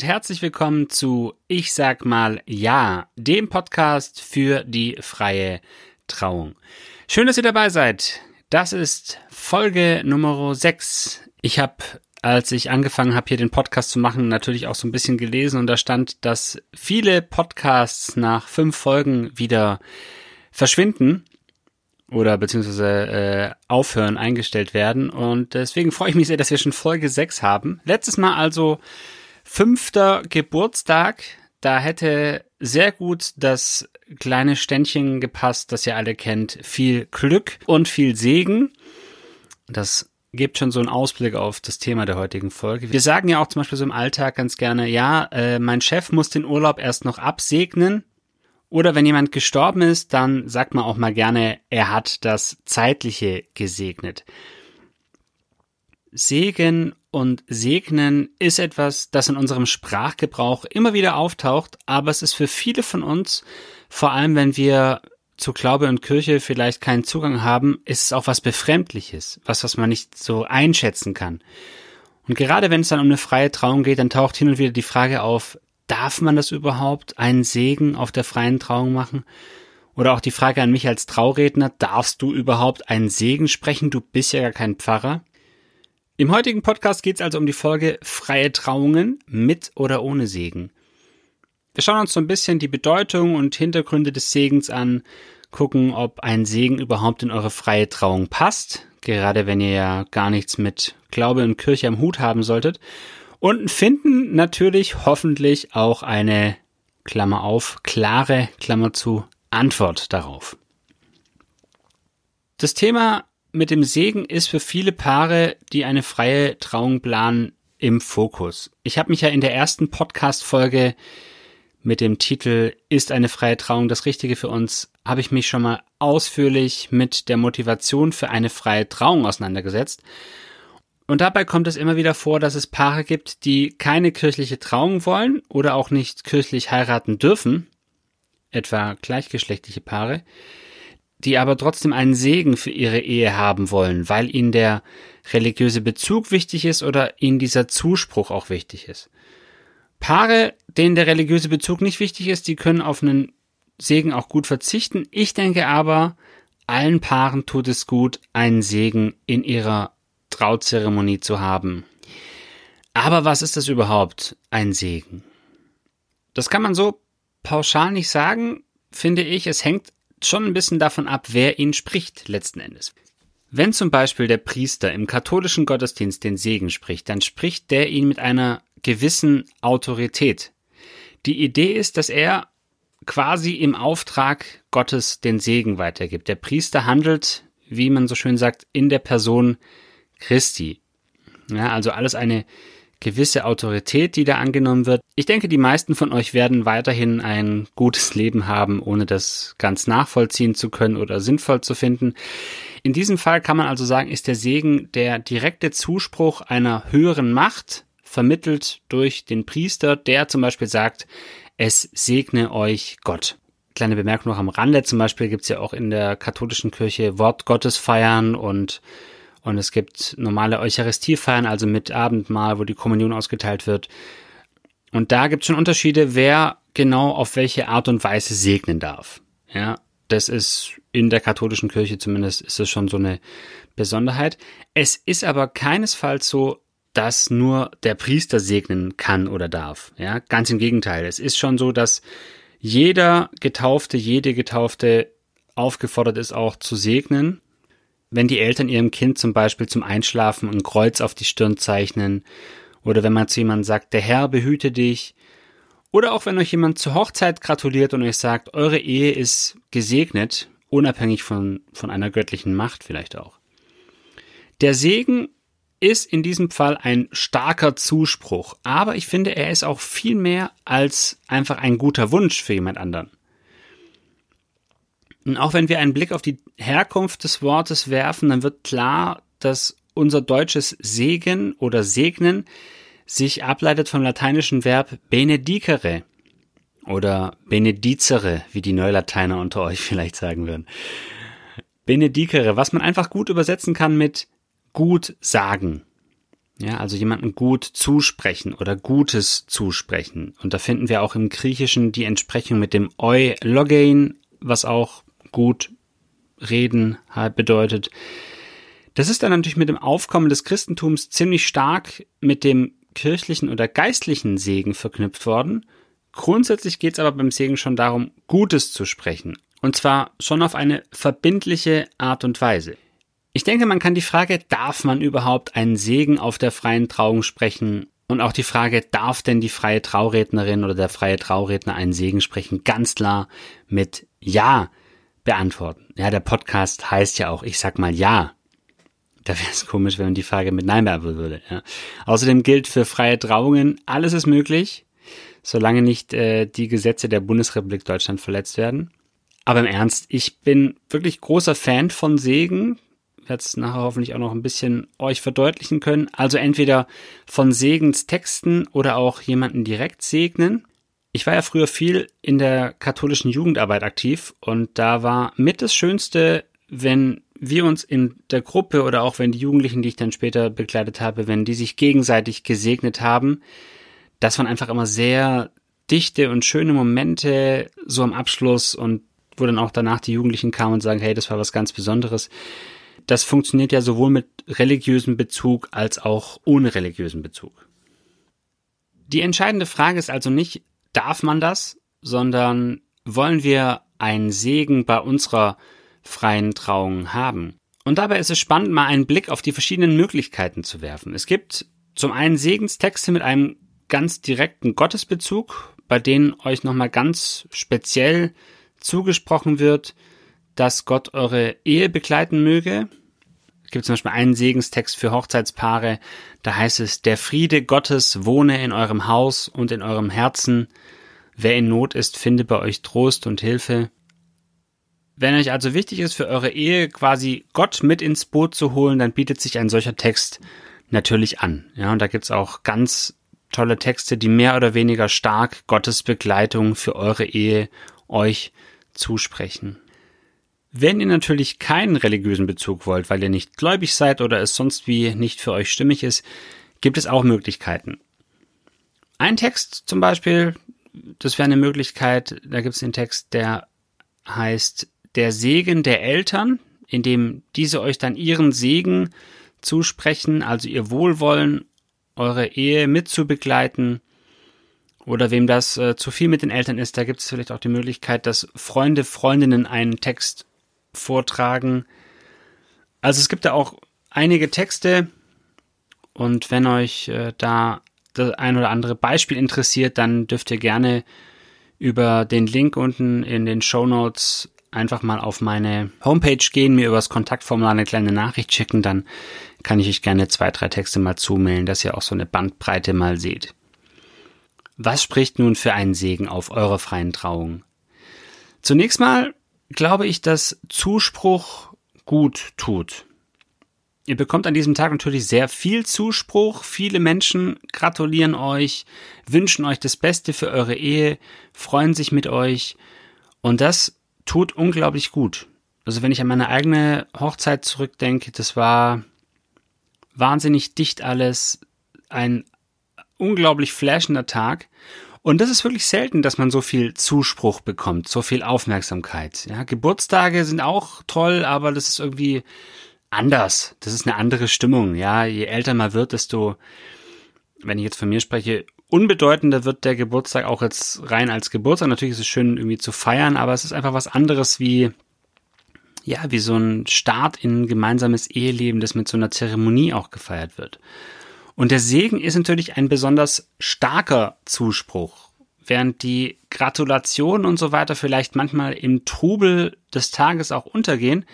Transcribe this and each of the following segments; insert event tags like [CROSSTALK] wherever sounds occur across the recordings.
Und herzlich willkommen zu Ich sag mal Ja, dem Podcast für die freie Trauung. Schön, dass ihr dabei seid. Das ist Folge Nummer 6. Ich habe, als ich angefangen habe, hier den Podcast zu machen, natürlich auch so ein bisschen gelesen und da stand, dass viele Podcasts nach fünf Folgen wieder verschwinden oder beziehungsweise äh, aufhören, eingestellt werden. Und deswegen freue ich mich sehr, dass wir schon Folge 6 haben. Letztes Mal also fünfter Geburtstag. Da hätte sehr gut das kleine Ständchen gepasst, das ihr alle kennt. Viel Glück und viel Segen. Das gibt schon so einen Ausblick auf das Thema der heutigen Folge. Wir sagen ja auch zum Beispiel so im Alltag ganz gerne, ja, äh, mein Chef muss den Urlaub erst noch absegnen. Oder wenn jemand gestorben ist, dann sagt man auch mal gerne, er hat das Zeitliche gesegnet. Segen und Segnen ist etwas, das in unserem Sprachgebrauch immer wieder auftaucht, aber es ist für viele von uns, vor allem wenn wir zu Glaube und Kirche vielleicht keinen Zugang haben, ist es auch was Befremdliches, was, was man nicht so einschätzen kann. Und gerade wenn es dann um eine freie Trauung geht, dann taucht hin und wieder die Frage auf, darf man das überhaupt, einen Segen auf der freien Trauung machen? Oder auch die Frage an mich als Trauredner, darfst du überhaupt einen Segen sprechen? Du bist ja gar kein Pfarrer. Im heutigen Podcast geht es also um die Folge freie Trauungen mit oder ohne Segen. Wir schauen uns so ein bisschen die Bedeutung und Hintergründe des Segens an, gucken, ob ein Segen überhaupt in eure freie Trauung passt, gerade wenn ihr ja gar nichts mit Glaube und Kirche am Hut haben solltet, und finden natürlich hoffentlich auch eine Klammer auf, klare Klammer zu Antwort darauf. Das Thema mit dem Segen ist für viele Paare, die eine freie Trauung planen, im Fokus. Ich habe mich ja in der ersten Podcast-Folge mit dem Titel Ist eine freie Trauung das Richtige für uns, habe ich mich schon mal ausführlich mit der Motivation für eine freie Trauung auseinandergesetzt. Und dabei kommt es immer wieder vor, dass es Paare gibt, die keine kirchliche Trauung wollen oder auch nicht kirchlich heiraten dürfen, etwa gleichgeschlechtliche Paare, die aber trotzdem einen Segen für ihre Ehe haben wollen, weil ihnen der religiöse Bezug wichtig ist oder ihnen dieser Zuspruch auch wichtig ist. Paare, denen der religiöse Bezug nicht wichtig ist, die können auf einen Segen auch gut verzichten. Ich denke aber, allen Paaren tut es gut, einen Segen in ihrer Trauzeremonie zu haben. Aber was ist das überhaupt, ein Segen? Das kann man so pauschal nicht sagen, finde ich. Es hängt schon ein bisschen davon ab, wer ihn spricht letzten Endes. Wenn zum Beispiel der Priester im katholischen Gottesdienst den Segen spricht, dann spricht der ihn mit einer gewissen Autorität. Die Idee ist, dass er quasi im Auftrag Gottes den Segen weitergibt. Der Priester handelt, wie man so schön sagt, in der Person Christi. Ja, also alles eine gewisse Autorität, die da angenommen wird. Ich denke, die meisten von euch werden weiterhin ein gutes Leben haben, ohne das ganz nachvollziehen zu können oder sinnvoll zu finden. In diesem Fall kann man also sagen, ist der Segen der direkte Zuspruch einer höheren Macht, vermittelt durch den Priester, der zum Beispiel sagt, es segne euch Gott. Kleine Bemerkung noch am Rande, zum Beispiel gibt's ja auch in der katholischen Kirche Wort Gottes feiern und und es gibt normale Eucharistiefeiern, also mit Abendmahl, wo die Kommunion ausgeteilt wird. Und da gibt es schon Unterschiede, wer genau auf welche Art und Weise segnen darf. Ja, das ist in der katholischen Kirche zumindest ist es schon so eine Besonderheit. Es ist aber keinesfalls so, dass nur der Priester segnen kann oder darf. Ja, ganz im Gegenteil. Es ist schon so, dass jeder Getaufte, jede Getaufte aufgefordert ist, auch zu segnen wenn die Eltern ihrem Kind zum Beispiel zum Einschlafen ein Kreuz auf die Stirn zeichnen oder wenn man zu jemandem sagt, der Herr behüte dich oder auch wenn euch jemand zur Hochzeit gratuliert und euch sagt, eure Ehe ist gesegnet, unabhängig von, von einer göttlichen Macht vielleicht auch. Der Segen ist in diesem Fall ein starker Zuspruch, aber ich finde, er ist auch viel mehr als einfach ein guter Wunsch für jemand anderen. Und auch wenn wir einen Blick auf die Herkunft des Wortes werfen, dann wird klar, dass unser deutsches Segen oder Segnen sich ableitet vom lateinischen Verb benedicere oder benedicere, wie die Neulateiner unter euch [LAUGHS] vielleicht sagen würden. Benedicere, was man einfach gut übersetzen kann mit gut sagen. Ja, also jemanden gut zusprechen oder Gutes zusprechen. Und da finden wir auch im Griechischen die Entsprechung mit dem eu logein, was auch gut reden halt bedeutet. Das ist dann natürlich mit dem Aufkommen des Christentums ziemlich stark mit dem kirchlichen oder geistlichen Segen verknüpft worden. Grundsätzlich geht es aber beim Segen schon darum, Gutes zu sprechen. Und zwar schon auf eine verbindliche Art und Weise. Ich denke, man kann die Frage, darf man überhaupt einen Segen auf der freien Trauung sprechen? Und auch die Frage, darf denn die freie Traurednerin oder der freie Trauredner einen Segen sprechen? Ganz klar mit Ja beantworten. Ja, der Podcast heißt ja auch, ich sag mal Ja. Da wäre es [LAUGHS] komisch, wenn man die Frage mit Nein beantworten würde. Ja. Außerdem gilt für freie Trauungen, alles ist möglich, solange nicht äh, die Gesetze der Bundesrepublik Deutschland verletzt werden. Aber im Ernst, ich bin wirklich großer Fan von Segen. Werde es nachher hoffentlich auch noch ein bisschen euch verdeutlichen können. Also entweder von Segenstexten oder auch jemanden direkt segnen. Ich war ja früher viel in der katholischen Jugendarbeit aktiv und da war mit das Schönste, wenn wir uns in der Gruppe oder auch wenn die Jugendlichen, die ich dann später begleitet habe, wenn die sich gegenseitig gesegnet haben, das waren einfach immer sehr dichte und schöne Momente so am Abschluss und wo dann auch danach die Jugendlichen kamen und sagen, hey, das war was ganz Besonderes. Das funktioniert ja sowohl mit religiösem Bezug als auch ohne religiösen Bezug. Die entscheidende Frage ist also nicht, darf man das, sondern wollen wir einen Segen bei unserer freien Trauung haben. Und dabei ist es spannend, mal einen Blick auf die verschiedenen Möglichkeiten zu werfen. Es gibt zum einen Segenstexte mit einem ganz direkten Gottesbezug, bei denen euch nochmal ganz speziell zugesprochen wird, dass Gott eure Ehe begleiten möge. Gibt zum Beispiel einen Segenstext für Hochzeitspaare, da heißt es, der Friede Gottes wohne in eurem Haus und in eurem Herzen. Wer in Not ist, finde bei euch Trost und Hilfe. Wenn euch also wichtig ist, für eure Ehe quasi Gott mit ins Boot zu holen, dann bietet sich ein solcher Text natürlich an. Ja, und da gibt's auch ganz tolle Texte, die mehr oder weniger stark Gottes Begleitung für eure Ehe euch zusprechen. Wenn ihr natürlich keinen religiösen Bezug wollt, weil ihr nicht gläubig seid oder es sonst wie nicht für euch stimmig ist, gibt es auch Möglichkeiten. Ein Text zum Beispiel, das wäre eine Möglichkeit, da gibt es den Text, der heißt der Segen der Eltern, indem diese euch dann ihren Segen zusprechen, also ihr Wohlwollen, eure Ehe mitzubegleiten. Oder wem das äh, zu viel mit den Eltern ist, da gibt es vielleicht auch die Möglichkeit, dass Freunde, Freundinnen einen Text vortragen. Also es gibt da auch einige Texte und wenn euch äh, da das ein oder andere Beispiel interessiert, dann dürft ihr gerne über den Link unten in den Show Notes einfach mal auf meine Homepage gehen, mir übers Kontaktformular eine kleine Nachricht schicken, dann kann ich euch gerne zwei, drei Texte mal zumailen, dass ihr auch so eine Bandbreite mal seht. Was spricht nun für einen Segen auf eure freien Trauung? Zunächst mal glaube ich, dass Zuspruch gut tut. Ihr bekommt an diesem Tag natürlich sehr viel Zuspruch. Viele Menschen gratulieren euch, wünschen euch das Beste für eure Ehe, freuen sich mit euch. Und das tut unglaublich gut. Also wenn ich an meine eigene Hochzeit zurückdenke, das war wahnsinnig dicht alles, ein unglaublich flashender Tag. Und das ist wirklich selten, dass man so viel Zuspruch bekommt, so viel Aufmerksamkeit. Ja, Geburtstage sind auch toll, aber das ist irgendwie anders. Das ist eine andere Stimmung. Ja, je älter man wird, desto, wenn ich jetzt von mir spreche, unbedeutender wird der Geburtstag auch jetzt rein als Geburtstag. Natürlich ist es schön irgendwie zu feiern, aber es ist einfach was anderes wie, ja, wie so ein Start in ein gemeinsames Eheleben, das mit so einer Zeremonie auch gefeiert wird. Und der Segen ist natürlich ein besonders starker Zuspruch. Während die Gratulationen und so weiter vielleicht manchmal im Trubel des Tages auch untergehen,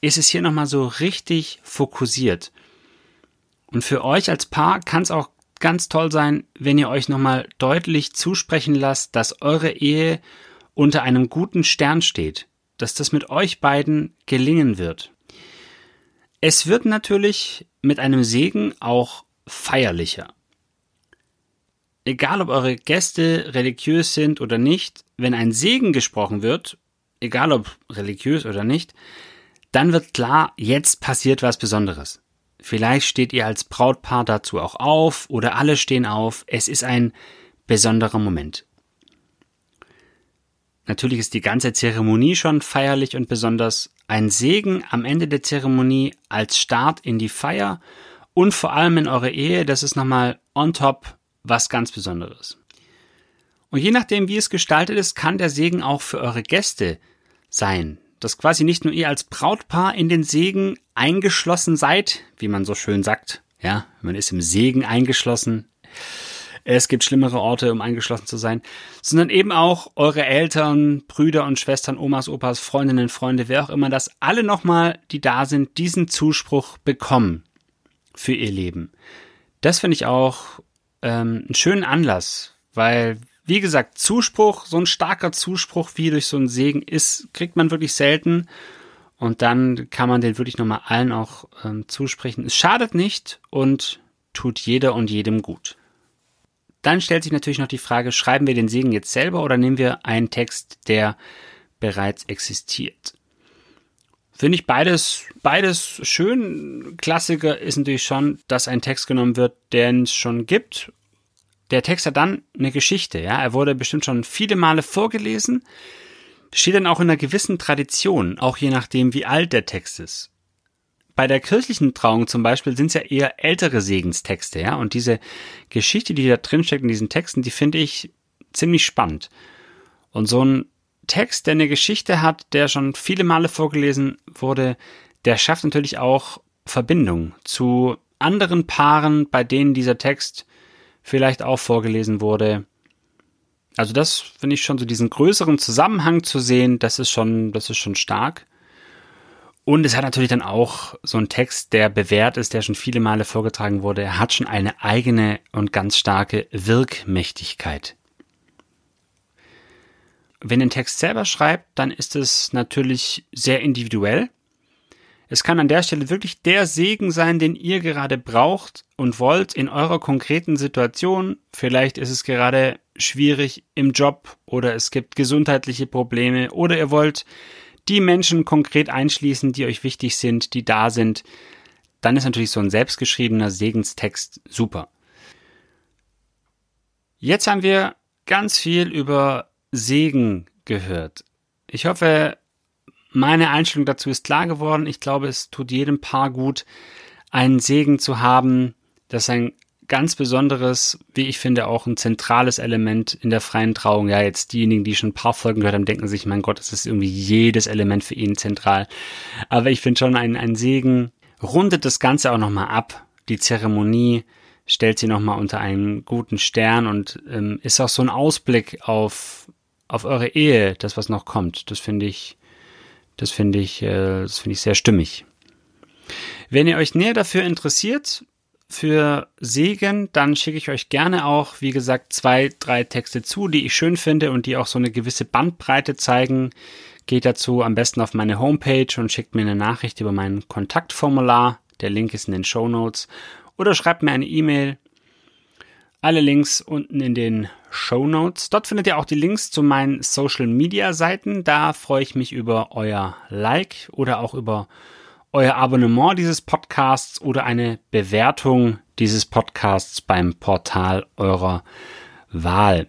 ist es hier nochmal so richtig fokussiert. Und für euch als Paar kann es auch ganz toll sein, wenn ihr euch nochmal deutlich zusprechen lasst, dass eure Ehe unter einem guten Stern steht, dass das mit euch beiden gelingen wird. Es wird natürlich mit einem Segen auch feierlicher. Egal ob eure Gäste religiös sind oder nicht, wenn ein Segen gesprochen wird, egal ob religiös oder nicht, dann wird klar, jetzt passiert was Besonderes. Vielleicht steht ihr als Brautpaar dazu auch auf oder alle stehen auf. Es ist ein besonderer Moment. Natürlich ist die ganze Zeremonie schon feierlich und besonders ein Segen am Ende der Zeremonie als Start in die Feier und vor allem in eure Ehe, das ist nochmal on top was ganz Besonderes. Und je nachdem, wie es gestaltet ist, kann der Segen auch für eure Gäste sein. Dass quasi nicht nur ihr als Brautpaar in den Segen eingeschlossen seid, wie man so schön sagt. Ja, man ist im Segen eingeschlossen. Es gibt schlimmere Orte, um eingeschlossen zu sein, sondern eben auch eure Eltern, Brüder und Schwestern, Omas, Opas, Freundinnen, Freunde, wer auch immer, dass alle nochmal, die da sind, diesen Zuspruch bekommen für ihr Leben. Das finde ich auch ähm, einen schönen Anlass, weil wie gesagt, Zuspruch, so ein starker Zuspruch wie durch so einen Segen ist, kriegt man wirklich selten. Und dann kann man den wirklich nochmal allen auch ähm, zusprechen. Es schadet nicht und tut jeder und jedem gut. Dann stellt sich natürlich noch die Frage, schreiben wir den Segen jetzt selber oder nehmen wir einen Text, der bereits existiert? Finde ich beides, beides schön. Klassiker ist natürlich schon, dass ein Text genommen wird, den es schon gibt der Text hat dann eine Geschichte, ja. Er wurde bestimmt schon viele Male vorgelesen, steht dann auch in einer gewissen Tradition, auch je nachdem, wie alt der Text ist. Bei der kirchlichen Trauung zum Beispiel sind es ja eher ältere Segenstexte, ja. Und diese Geschichte, die da drinsteckt in diesen Texten, die finde ich ziemlich spannend. Und so ein Text, der eine Geschichte hat, der schon viele Male vorgelesen wurde, der schafft natürlich auch Verbindung zu anderen Paaren, bei denen dieser Text vielleicht auch vorgelesen wurde. Also das finde ich schon so diesen größeren Zusammenhang zu sehen, das ist schon, das ist schon stark. Und es hat natürlich dann auch so einen Text, der bewährt ist, der schon viele Male vorgetragen wurde. Er hat schon eine eigene und ganz starke Wirkmächtigkeit. Wenn ein Text selber schreibt, dann ist es natürlich sehr individuell. Es kann an der Stelle wirklich der Segen sein, den ihr gerade braucht und wollt in eurer konkreten Situation. Vielleicht ist es gerade schwierig im Job oder es gibt gesundheitliche Probleme oder ihr wollt die Menschen konkret einschließen, die euch wichtig sind, die da sind. Dann ist natürlich so ein selbstgeschriebener Segenstext super. Jetzt haben wir ganz viel über Segen gehört. Ich hoffe, meine Einstellung dazu ist klar geworden. Ich glaube, es tut jedem Paar gut, einen Segen zu haben. Das ist ein ganz besonderes, wie ich finde, auch ein zentrales Element in der freien Trauung. Ja, jetzt diejenigen, die schon ein paar Folgen gehört haben, denken sich, mein Gott, das ist irgendwie jedes Element für ihn zentral. Aber ich finde schon, ein, ein Segen rundet das Ganze auch nochmal ab. Die Zeremonie stellt sie nochmal unter einen guten Stern und ähm, ist auch so ein Ausblick auf, auf eure Ehe, das was noch kommt. Das finde ich, das finde ich, äh, das finde ich sehr stimmig. Wenn ihr euch näher dafür interessiert, für Segen, dann schicke ich euch gerne auch, wie gesagt, zwei, drei Texte zu, die ich schön finde und die auch so eine gewisse Bandbreite zeigen. Geht dazu am besten auf meine Homepage und schickt mir eine Nachricht über mein Kontaktformular. Der Link ist in den Show Notes. Oder schreibt mir eine E-Mail. Alle Links unten in den Show Notes. Dort findet ihr auch die Links zu meinen Social Media Seiten. Da freue ich mich über euer Like oder auch über euer Abonnement dieses Podcasts oder eine Bewertung dieses Podcasts beim Portal eurer Wahl.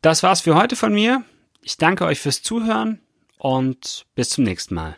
Das war's für heute von mir. Ich danke euch fürs Zuhören und bis zum nächsten Mal.